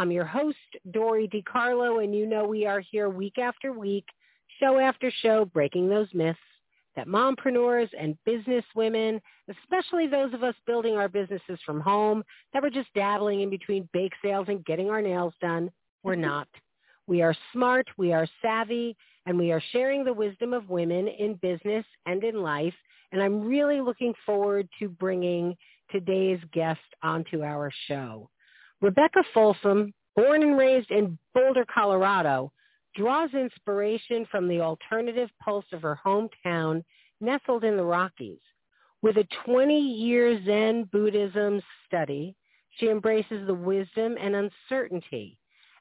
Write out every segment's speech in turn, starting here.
I'm your host, Dori DeCarlo, and you know we are here week after week, show after show, breaking those myths that mompreneurs and business women, especially those of us building our businesses from home, that we're just dabbling in between bake sales and getting our nails done, we're not. We are smart, we are savvy, and we are sharing the wisdom of women in business and in life and I'm really looking forward to bringing today's guest onto our show. Rebecca Folsom, born and raised in Boulder, Colorado, draws inspiration from the alternative pulse of her hometown nestled in the Rockies. With a 20-year Zen Buddhism study, she embraces the wisdom and uncertainty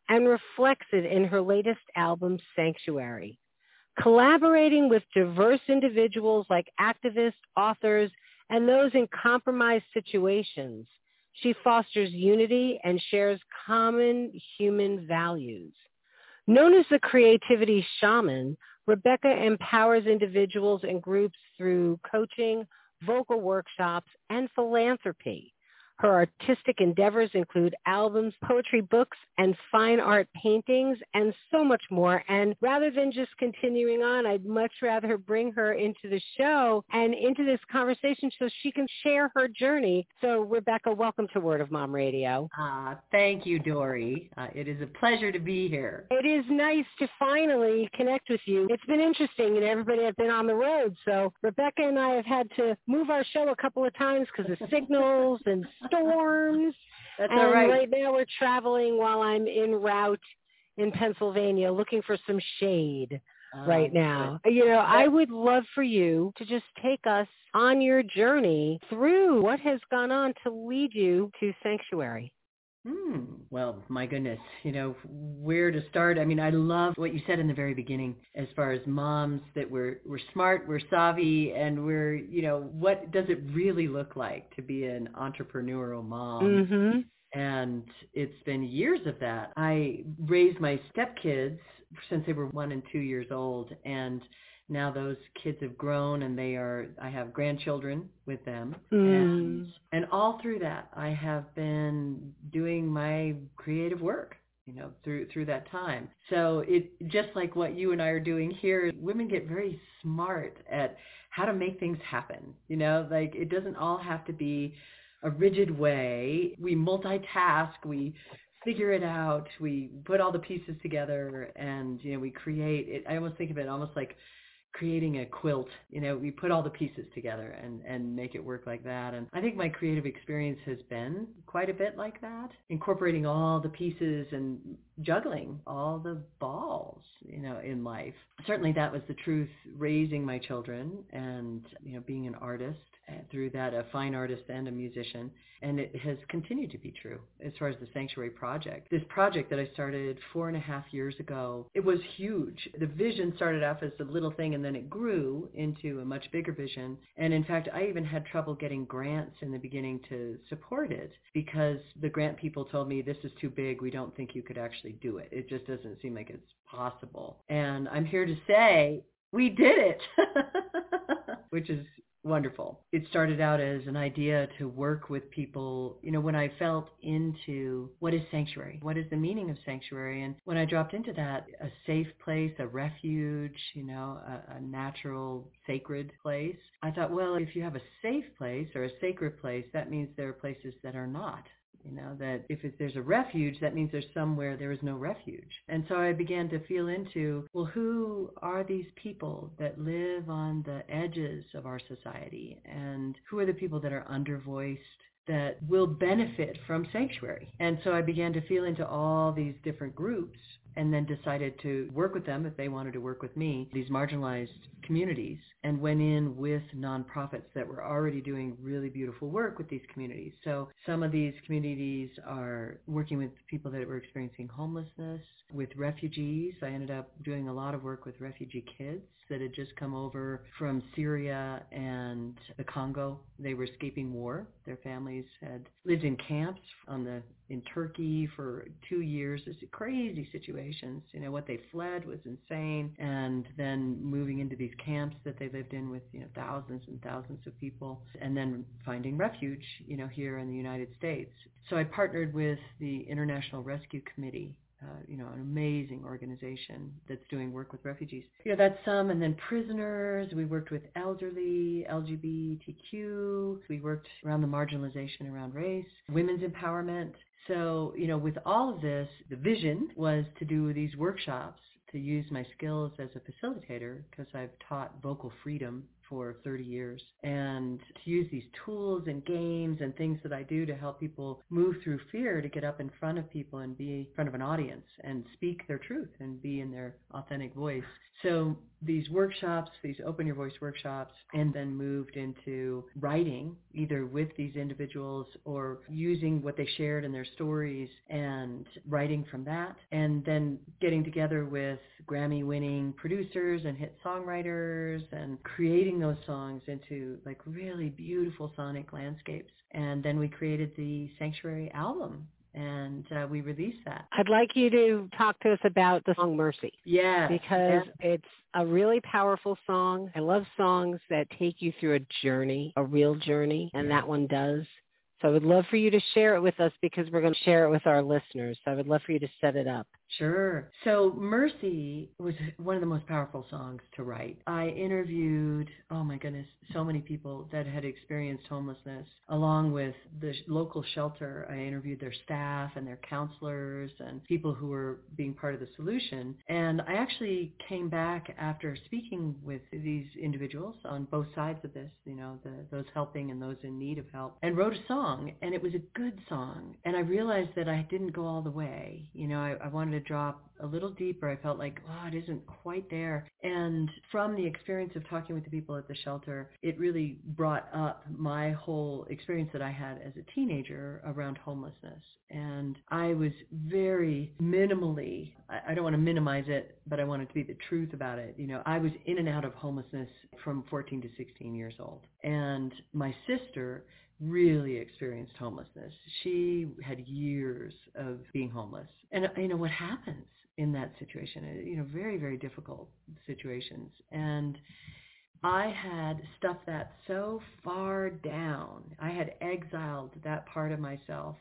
and reflects it in her latest album, Sanctuary collaborating with diverse individuals like activists, authors, and those in compromised situations. She fosters unity and shares common human values. Known as the creativity shaman, Rebecca empowers individuals and groups through coaching, vocal workshops, and philanthropy. Her artistic endeavors include albums, poetry books, and fine art paintings, and so much more. And rather than just continuing on, I'd much rather bring her into the show and into this conversation so she can share her journey. So Rebecca, welcome to Word of Mom Radio. Uh, thank you, Dori. Uh, it is a pleasure to be here. It is nice to finally connect with you. It's been interesting, and everybody has been on the road. So Rebecca and I have had to move our show a couple of times because of signals and storms. That's and all right. right now we're traveling while I'm en route in Pennsylvania looking for some shade Uh, right now. You know, I would love for you to just take us on your journey through what has gone on to lead you to Sanctuary. Hmm. Well, my goodness, you know, where to start? I mean, I love what you said in the very beginning as far as moms that we're we're smart, we're savvy, and we're, you know, what does it really look like to be an entrepreneurial mom? Mhm. And it's been years of that. I raised my stepkids since they were one and two years old, and now those kids have grown and they are I have grandchildren with them. And Mm. and all through that I have been doing my creative work you know through through that time. So it just like what you and I are doing here women get very smart at how to make things happen you know? Like it doesn't all have to be a rigid way. We multitask we figure it out we put all the pieces together and you know we create it. I almost think of it almost like creating a quilt you know we put all the pieces together and and make it work like that. And i think my creative experience has been quite a bit like that incorporating all the pieces and juggling all the balls you know in life. Certainly that was the truth raising my children and you know being an artist Uh, through that a fine artist and a musician and it has continued to be true as far as the sanctuary project. This project that i started four and a half years ago it was huge. The vision started off as a little thing and then it grew into a much bigger vision. And in fact i even had trouble getting grants in the beginning to support it because the grant people told me this is too big. We don't think you could actually do it. It just doesn't seem like it's possible. And i'm here to say we did it! Which is wonderful. It started out as an idea to work with people, you know, when I felt into what is sanctuary? What is the meaning of sanctuary? And when I dropped into that, a safe place, a refuge, you know, a, a natural, sacred place, I thought, well, if you have a safe place or a sacred place, that means there are places that are not. You know, that if it, there's a refuge, that means there's somewhere there is no refuge. And so I began to feel into, well, who are these people that live on the edges of our society? And who are the people that are undervoiced, that will benefit from sanctuary. And so I began to feel into all these different groups and then decided to work with them if they wanted to work with me, these marginalized communities, and went in with nonprofits that were already doing really beautiful work with these communities. So some of these communities are working with people that were experiencing homelessness, with refugees. I ended up doing a lot of work with refugee kids that had just come over from Syria and the Congo. They were escaping war. Their families had lived in camps on the in Turkey for two years. It's crazy situations. You know, what they fled was insane. And then moving into these camps that they lived in with, you know, thousands and thousands of people and then finding refuge, you know, here in the United States. So I partnered with the International Rescue Committee uh, you know, an amazing organization that's doing work with refugees. You know, that's some. And then prisoners. We worked with elderly, LGBTQ. We worked around the marginalization around race, women's empowerment. So, you know, with all of this, the vision was to do these workshops to use my skills as a facilitator because I've taught vocal freedom for 30 years and to use these tools and games and things that I do to help people move through fear to get up in front of people and be in front of an audience and speak their truth and be in their authentic voice. So these workshops, these open your voice workshops, and then moved into writing either with these individuals or using what they shared in their stories and writing from that and then getting together with Grammy winning producers and hit songwriters and creating those songs into like really beautiful sonic landscapes. And then we created the Sanctuary album and uh, we released that. I'd like you to talk to us about the song Mercy. Yeah. Because it's a really powerful song. I love songs that take you through a journey, a real journey, and that one does. So I would love for you to share it with us because we're going to share it with our listeners. So I would love for you to set it up. Sure. So Mercy was one of the most powerful songs to write. I interviewed, oh my goodness, so many people that had experienced homelessness along with the local shelter. I interviewed their staff and their counselors and people who were being part of the solution. And I actually came back after speaking with these individuals on both sides of this, you know, the, those helping and those in need of help and wrote a song and it was a good song. And I realized that I didn't go all the way. You know, I, I wanted to drop a little deeper. I felt like, oh, it isn't quite there. And from the experience of talking with the people at the shelter, it really brought up my whole experience that I had as a teenager around homelessness. And I was very minimally, I don't want to minimize it, but I wanted to be the truth about it. You know, I was in and out of homelessness from 14 to 16 years old. And my sister really experienced homelessness. She had years of being homeless. And you know what happens in that situation, uh, you know, very very difficult situations. And I had stuffed that so far down. I had exiled that part of myself.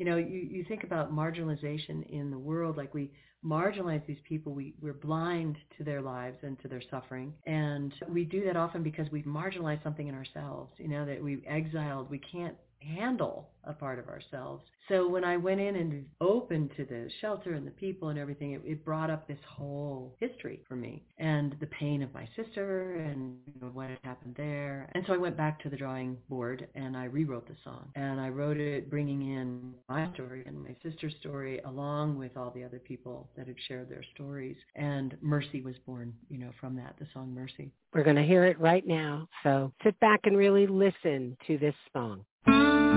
You know, you, you think about marginalization in the world, like we marginalize these people. We, we're blind to their lives and to their suffering. And we do that often because we've marginalized something in ourselves, you know, that we've exiled. We can't handle a part of ourselves. So when I went in and opened to the shelter and the people and everything, it, it brought up this whole history for me and the pain of my sister and what had happened there. And so I went back to the drawing board and I rewrote the song. And I wrote it bringing in my story and my sister's story along with all the other people that had shared their stories. And Mercy was born, you know, from that, the song Mercy. We're going to hear it right now. So sit back and really listen to this song. Standing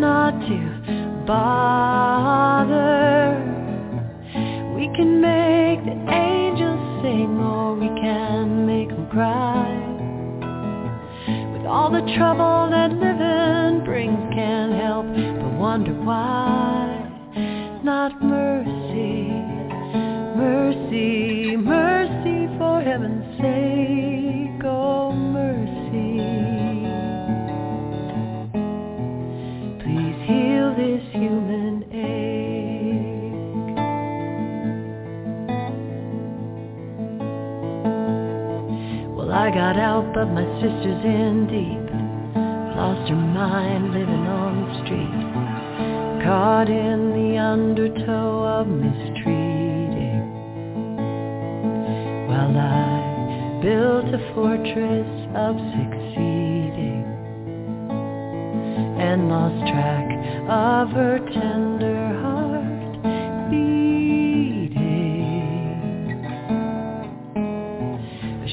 not to bother. We can make the angels sing or we can make them cry. With all the trouble that living brings can't help but wonder why. Not mercy, mercy, mercy for heaven's sake, got out, but my sister's in deep. Lost her mind living on the street. Caught in the undertow of mistreating. While I built a fortress of succeeding. And lost track of her tender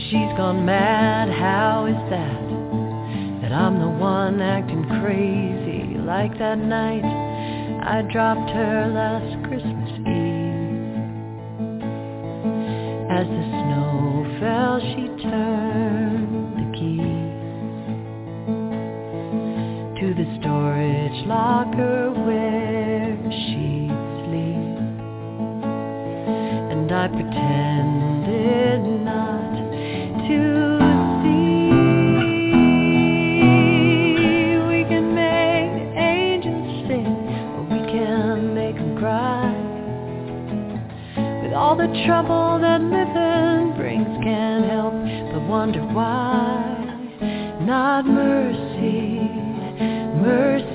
She's gone mad, how is that? That I'm the one acting crazy like that night I dropped her last Christmas Eve. As the snow fell, she turned the key to the storage locker where she sleeps. And I pretended trouble that living brings, can't help but wonder why. Not mercy, mercy,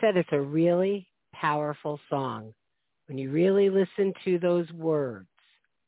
said, it's a really powerful song. When you really listen to those words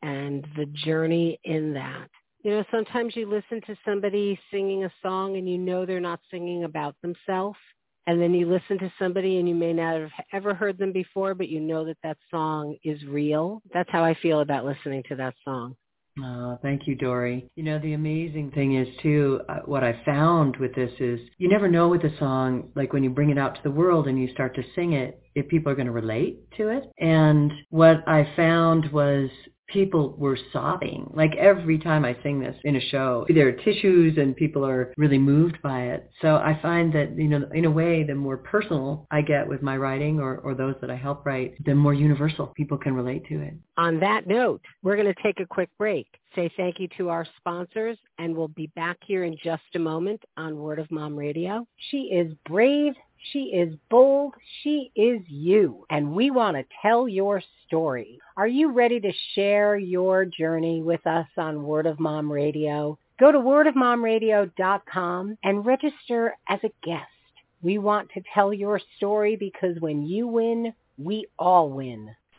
and the journey in that. You know, sometimes you listen to somebody singing a song and you know they're not singing about themselves. And then you listen to somebody and you may not have ever heard them before, but you know that that song is real. That's how I feel about listening to that song. Oh, thank you, Dori. You know, the amazing thing is too, uh, what I found with this is you never know with a song, like when you bring it out to the world and you start to sing it, if people are going to relate to it. And what I found was people were sobbing. Like every time I sing this in a show, there are tissues and people are really moved by it. So I find that, you know, in a way, the more personal I get with my writing or, or those that I help write, the more universal people can relate to it. On that note, we're going to take a quick break. Say thank you to our sponsors, and we'll be back here in just a moment on Word of Mom Radio. She is brave she is bold. She is you. And we want to tell your story. Are you ready to share your journey with us on Word of Mom Radio? Go to wordofmomradio.com and register as a guest. We want to tell your story because when you win, we all win.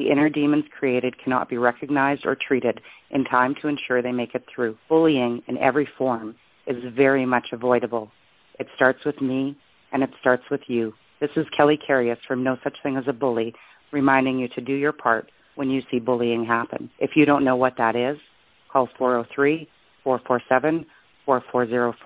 the inner demons created cannot be recognized or treated in time to ensure they make it through. Bullying in every form is very much avoidable. It starts with me and it starts with you. This is Kelly Carius from No Such Thing as a Bully, reminding you to do your part when you see bullying happen. If you don't know what that is, call 403-447-4404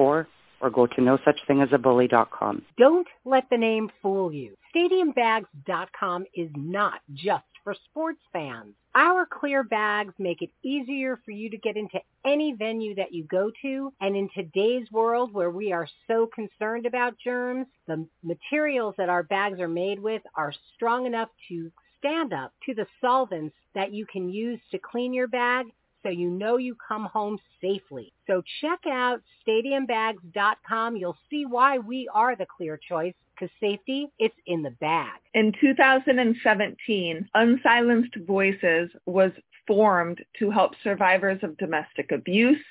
or go to nosuchthingasabully.com. Don't let the name fool you. StadiumBags.com is not just for sports fans. Our clear bags make it easier for you to get into any venue that you go to. And in today's world where we are so concerned about germs, the materials that our bags are made with are strong enough to stand up to the solvents that you can use to clean your bag so you know you come home safely. So check out stadiumbags.com. You'll see why we are the clear choice because safety, it's in the bag. In 2017, Unsilenced Voices was formed to help survivors of domestic abuse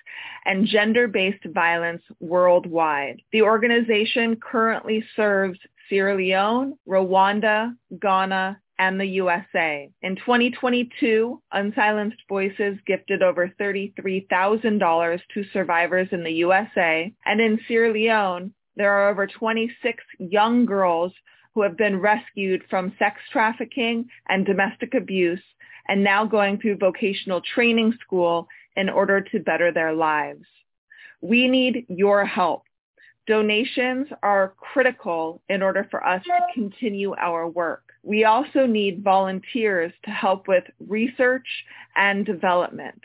and gender-based violence worldwide. The organization currently serves Sierra Leone, Rwanda, Ghana, and the USA. In 2022, Unsilenced Voices gifted over $33,000 to survivors in the USA, and in Sierra Leone, there are over 26 young girls who have been rescued from sex trafficking and domestic abuse and now going through vocational training school in order to better their lives. We need your help. Donations are critical in order for us to continue our work. We also need volunteers to help with research and development.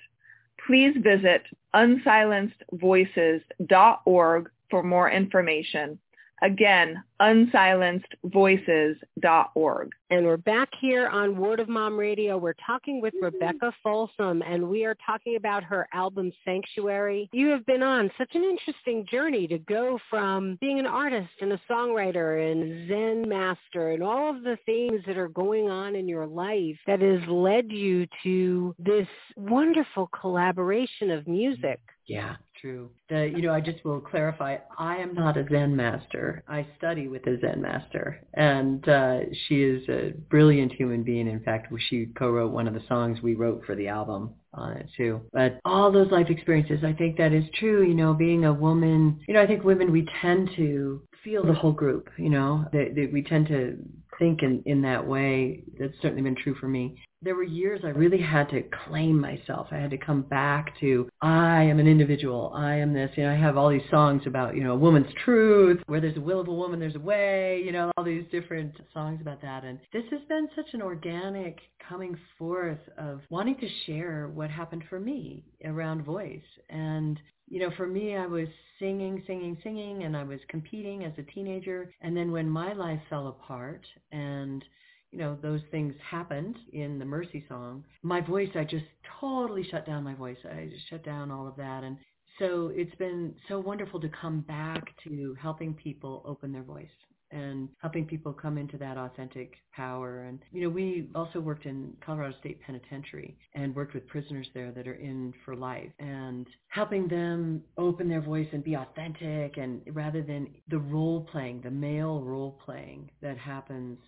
Please visit unsilencedvoices.org for more information. Again, unsilencedvoices.org. And we're back here on Word of Mom Radio. We're talking with mm-hmm. Rebecca Folsom, and we are talking about her album Sanctuary. You have been on such an interesting journey to go from being an artist and a songwriter and Zen master and all of the things that are going on in your life that has led you to this wonderful collaboration of music. Yeah, true. The, you know, I just will clarify, I am not a Zen master. I study with a Zen master. And uh, she is a brilliant human being. In fact, she co-wrote one of the songs we wrote for the album on it too. But all those life experiences, I think that is true. You know, being a woman, you know, I think women, we tend to feel the whole group, you know, that, that we tend to think in, in that way. That's certainly been true for me there were years I really had to claim myself. I had to come back to I am an individual. I am this. You know, I have all these songs about, you know, a woman's truth, where there's a will of a woman, there's a way, you know, all these different songs about that. And this has been such an organic coming forth of wanting to share what happened for me around voice. And you know, for me, I was singing, singing, singing, and I was competing as a teenager. And then when my life fell apart and you know, those things happened in the Mercy song, my voice, I just totally shut down my voice. I just shut down all of that. And so it's been so wonderful to come back to helping people open their voice and helping people come into that authentic power. And, you know, we also worked in Colorado State Penitentiary and worked with prisoners there that are in for life and helping them open their voice and be authentic and rather than the role playing, the male role playing that happens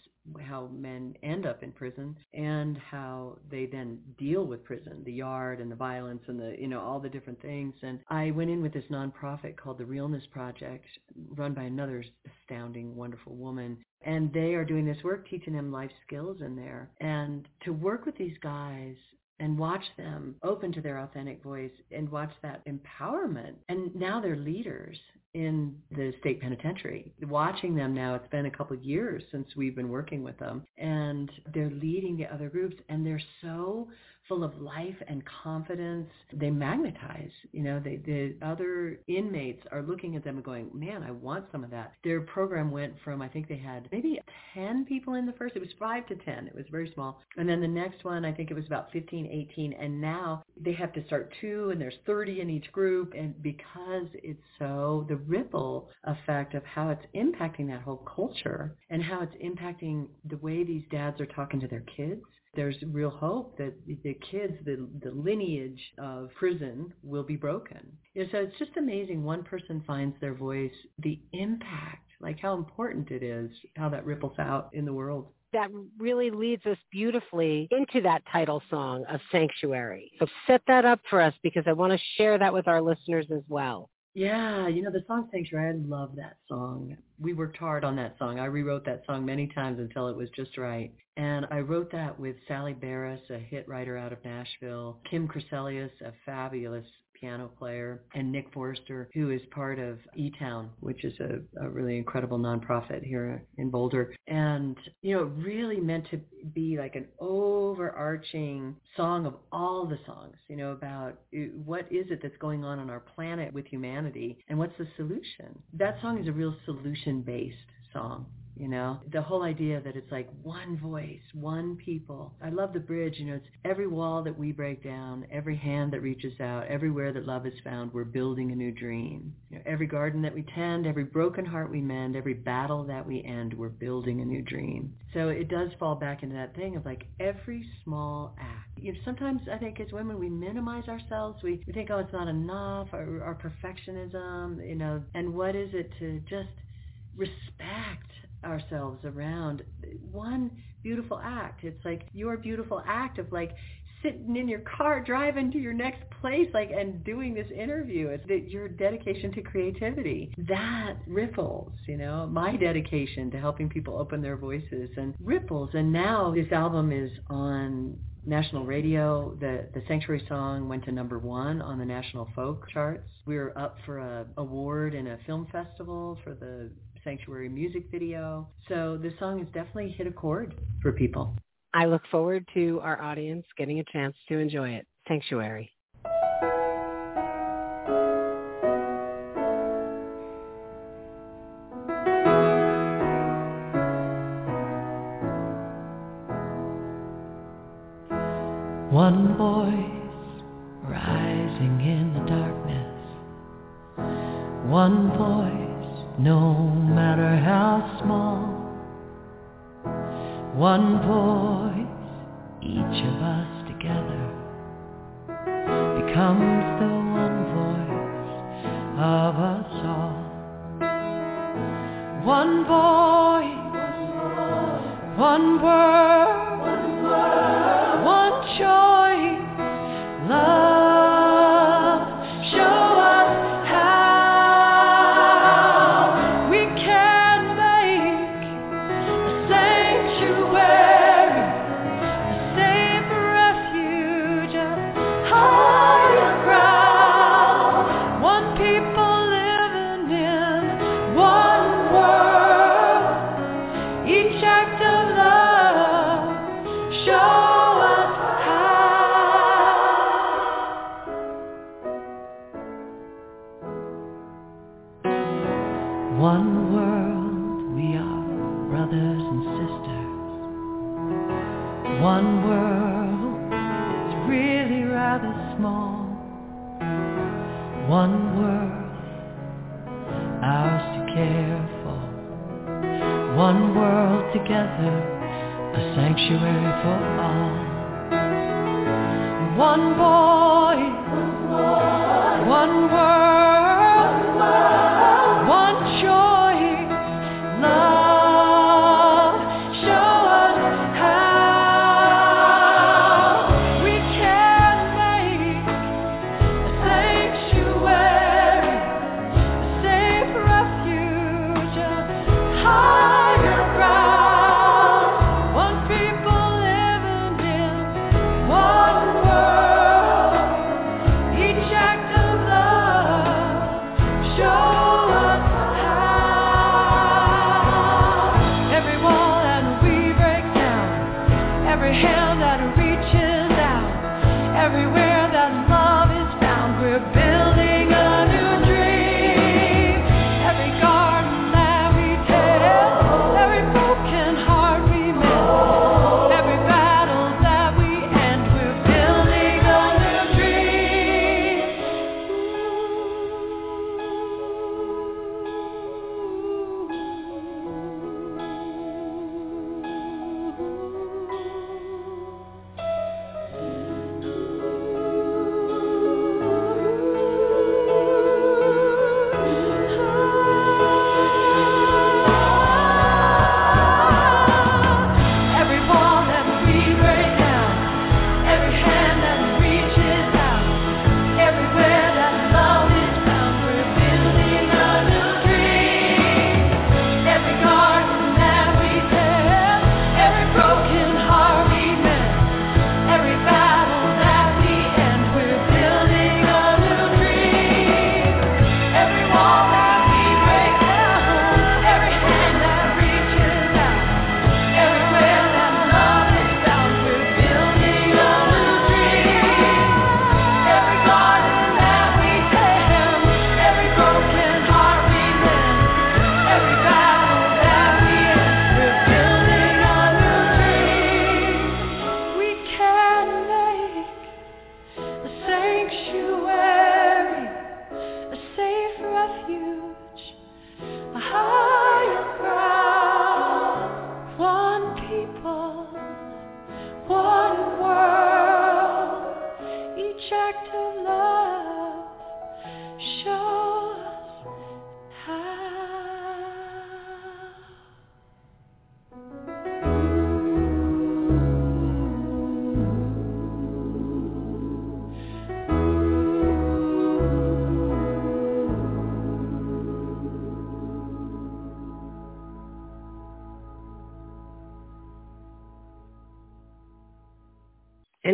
how men end up in prison and how they then deal with prison, the yard and the violence and the, you know, all the different things. And I went in with this nonprofit called the Realness Project, run by another astounding, wonderful woman. And they are doing this work, teaching them life skills in there. And to work with these guys and watch them open to their authentic voice and watch that empowerment. And now they're leaders in the state penitentiary. Watching them now, it's been a couple of years since we've been working with them, and they're leading the other groups, and they're so full of life and confidence. They magnetize. You know, they, the other inmates are looking at them and going, man, I want some of that. Their program went from, I think they had maybe 10 people in the first. It was 5 to 10. It was very small. And then the next one, I think it was about 15, 18. And now they have to start two and there's 30 in each group. And because it's so, the ripple effect of how it's impacting that whole culture and how it's impacting the way these dads are talking to their kids there's real hope that the kids, the, the lineage of prison will be broken. You know, so it's just amazing. One person finds their voice, the impact, like how important it is, how that ripples out in the world that really leads us beautifully into that title song of Sanctuary. So set that up for us because I want to share that with our listeners as well. Yeah, you know, the song Sanctuary, I love that song. We worked hard on that song. I rewrote that song many times until it was just right. And I wrote that with Sally Barris, a hit writer out of Nashville, Kim Crescelius, a fabulous piano player, and Nick Forrester, who is part of E-Town, which is a, a really incredible nonprofit here in Boulder. And, you know, really meant to be like an overarching song of all the songs, you know, about uh, what is it that's going on on our planet with humanity and what's the solution. That song is a real solution-based song you know? The whole idea that it's like one voice one people. I love the bridge you know it's every wall that we break down every hand that reaches out everywhere that love is found we're building a new dream. You know, every garden that we tend every broken heart we mend every battle that we end we're building a new dream. So it does fall back into that thing of like every small act. You know, sometimes i think as women we minimize ourselves we, we think oh it's not enough or our perfectionism you know? And what is it to just respect ourselves around. One beautiful act. It's like your beautiful act of like sitting in your car driving to your next place like and doing this interview. It's that your dedication to creativity. That ripples you know? My dedication to helping people open their voices and ripples. And now this album is on national radio. The the sanctuary song went to number one on the national folk charts. We were up for a award in a film festival for the Sanctuary music video. So this song has definitely hit a chord for people. I look forward to our audience getting a chance to enjoy it. Sanctuary.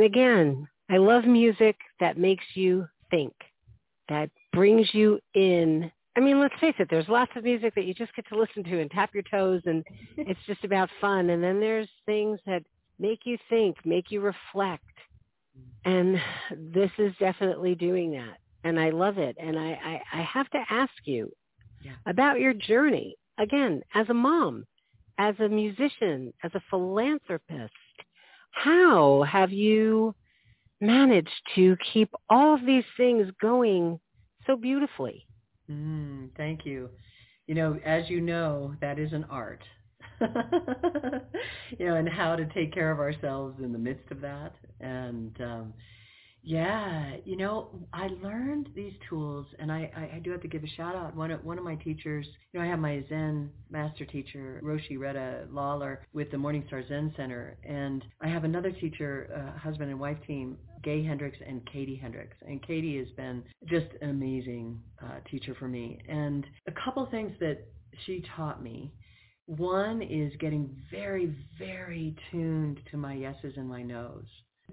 Again, I love music that makes you think, that brings you in. I mean, let's face it, there's lots of music that you just get to listen to and tap your toes and it's just about fun. And then there's things that make you think, make you reflect. And this is definitely doing that. And I love it. And I, I, I have to ask you Yeah. about your journey, again, as a mom, as a musician, as a philanthropist. How have you managed to keep all of these things going so beautifully? Mm, thank you. You know, as you know, that is an art. you know, and how to take care of ourselves in the midst of that. And um, yeah, you know, I learned these tools, and I, I, I do have to give a shout out. One of one of my teachers, you know, I have my Zen master teacher, Roshi Retta Lawler, with the Morningstar Zen Center, and I have another teacher, uh, husband and wife team, Gay Hendricks and Katie Hendricks. And Katie has been just an amazing uh, teacher for me. And a couple things that she taught me. One is getting very, very tuned to my yeses and my nos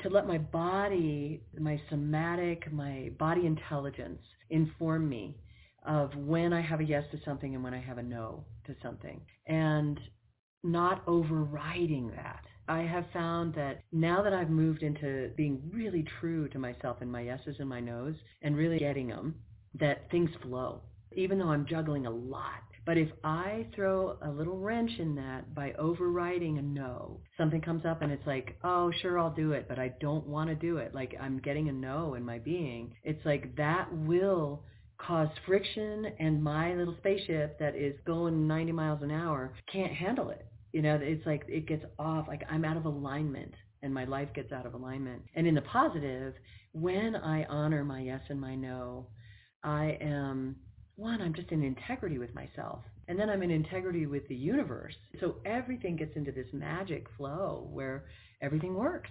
to let my body, my somatic, my body intelligence inform me of when I have a yes to something and when I have a no to something. And not overriding that. I have found that now that I've moved into being really true to myself and my yeses and my nos and really getting them, that things flow, even though I'm juggling a lot. But if I throw a little wrench in that by overriding a no, something comes up and it's like, oh, sure, I'll do it, but I don't want to do it. Like I'm getting a no in my being. It's like that will cause friction and my little spaceship that is going 90 miles an hour can't handle it. You know, it's like it gets off, like I'm out of alignment and my life gets out of alignment. And in the positive, when I honor my yes and my no, I am, one, I'm just in integrity with myself. And then I'm in integrity with the universe. So everything gets into this magic flow where everything works.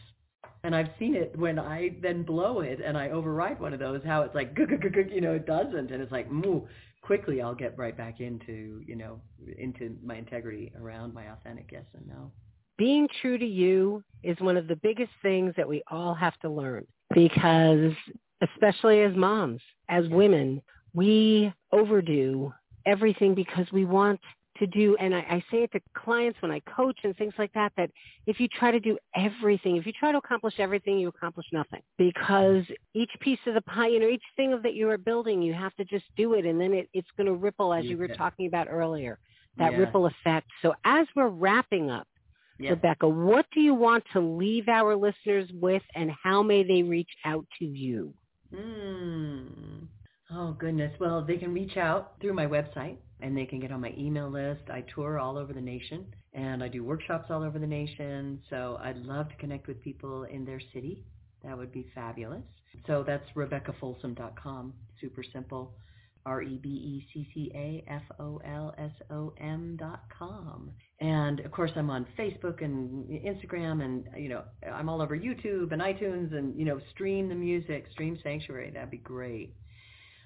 And I've seen it when I then blow it and I override one of those, how it's like, you know, it doesn't. And it's like, moo, quickly I'll get right back into, you know, into my integrity around my authentic yes and no. Being true to you is one of the biggest things that we all have to learn because especially as moms, as women, we overdo everything because we want to do, and I, I say it to clients when I coach and things like that, that if you try to do everything, if you try to accomplish everything, you accomplish nothing because each piece of the pie, you know, each thing that you are building, you have to just do it, and then it, it's going to ripple as you were talking about earlier, that Yeah. ripple effect. So as we're wrapping up, Yeah. Rebecca, what do you want to leave our listeners with, and how may they reach out to you? Hmm. Oh goodness. Well, they can reach out through my website and they can get on my email list. I tour all over the nation and I do workshops all over the nation. So I'd love to connect with people in their city. That would be fabulous. So that's RebeccaFolsom.com. Super simple. R-E-B-E-C-C-A-F-O-L-S-O-M dot com. And of course I'm on Facebook and Instagram and, you know, I'm all over YouTube and iTunes and, you know, stream the music, stream Sanctuary. That'd be great.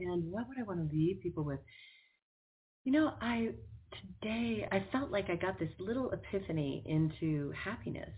And what would I want to leave people with? You know, I, today, I felt like I got this little epiphany into happiness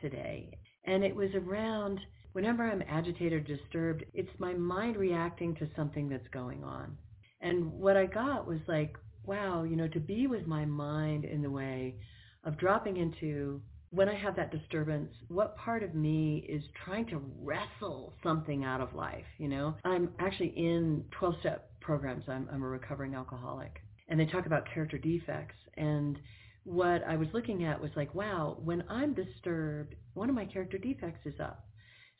today. And it was around whenever I'm agitated or disturbed, it's my mind reacting to something that's going on. And what I got was like, wow, you know, to be with my mind in the way of dropping into when I have that disturbance, what part of me is trying to wrestle something out of life, you know? I'm actually in 12-step programs. I'm, I'm a recovering alcoholic. And they talk about character defects. And what I was looking at was like, wow, when I'm disturbed, one of my character defects is up.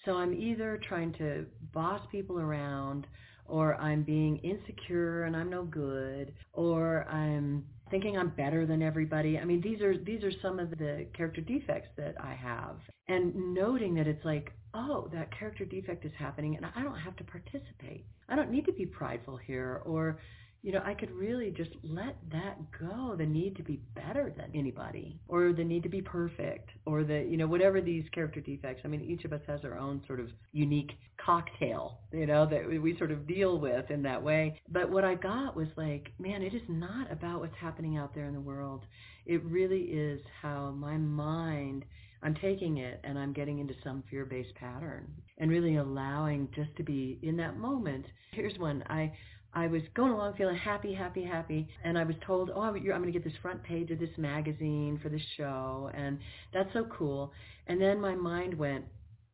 So I'm either trying to boss people around or I'm being insecure and I'm no good or I'm thinking I'm better than everybody. I mean, these are these are some of the character defects that I have. And noting that it's like, oh, that character defect is happening and I don't have to participate. I don't need to be prideful here or you know, I could really just let that go, the need to be better than anybody or the need to be perfect or the, you know, whatever these character defects. I mean, each of us has our own sort of unique cocktail, you know, that we- sort of deal with in that way. But what I got was like, man, it is not about what's happening out there in the world. It really is how my mind I'm taking it and I'm getting into some fear-based pattern and really allowing just to be in that moment. Here's one. I I was going along feeling happy, happy, happy, and I was told, oh, you're, I'm going to get this front page of this magazine for this show, and that's so cool. And then my mind went,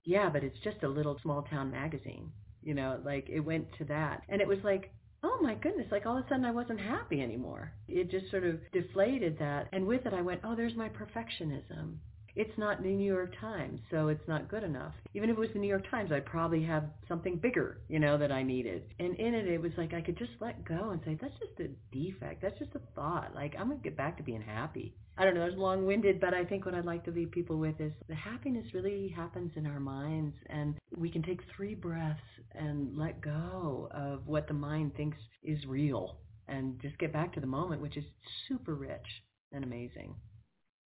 yeah, but it's just a little small town magazine. You know, like it went to that. And it was like, oh my goodness, like all of a sudden I wasn't happy anymore. It just sort of deflated that. And with it I went, oh, there's my perfectionism. It's not the New York Times, so it's not good enough. Even if it was the New York Times, I'd probably have something bigger, you know, that I needed. And in it, it was like I could just let go and say, that's just a defect. That's just a thought. Like, I'm going to get back to being happy. I don't know, it's long-winded, but I think what I'd like to leave people with is the happiness really happens in our minds, and we can take three breaths and let go of what the mind thinks is real and just get back to the moment, which is super rich and amazing.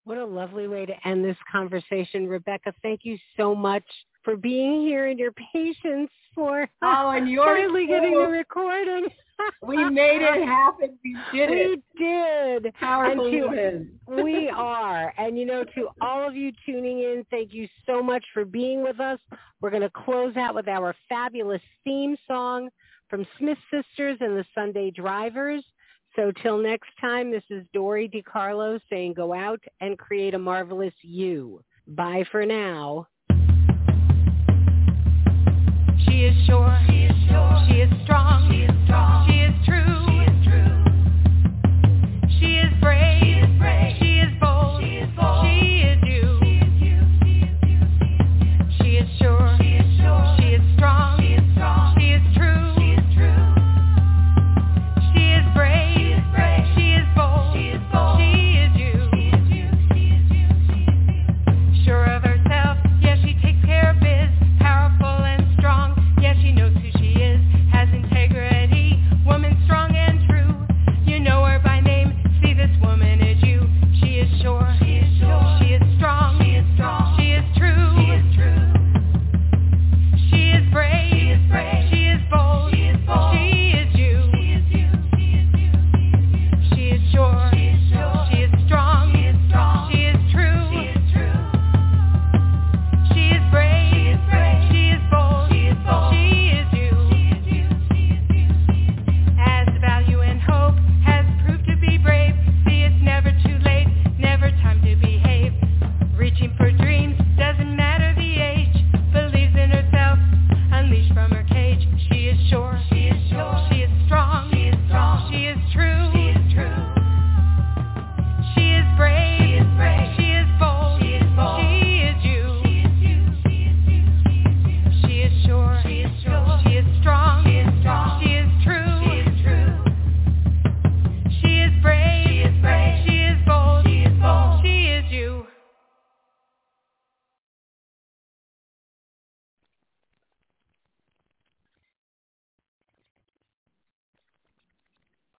What a lovely way to end this conversation. Rebecca, thank you so much for being here and your patience for Oh, and yours finally getting the recording. We made it happen. We did it. We did. Powerful women. we are. And you know, to all of you tuning in, thank you so much for being with us. We're going to close out with our fabulous theme song from Smith Sisters and the Sunday Drivers. So till next time, this is Dori DeCarlo saying go out and create a marvelous you. Bye for now. She is sure. She is sure. She is strong. She is strong. She is true.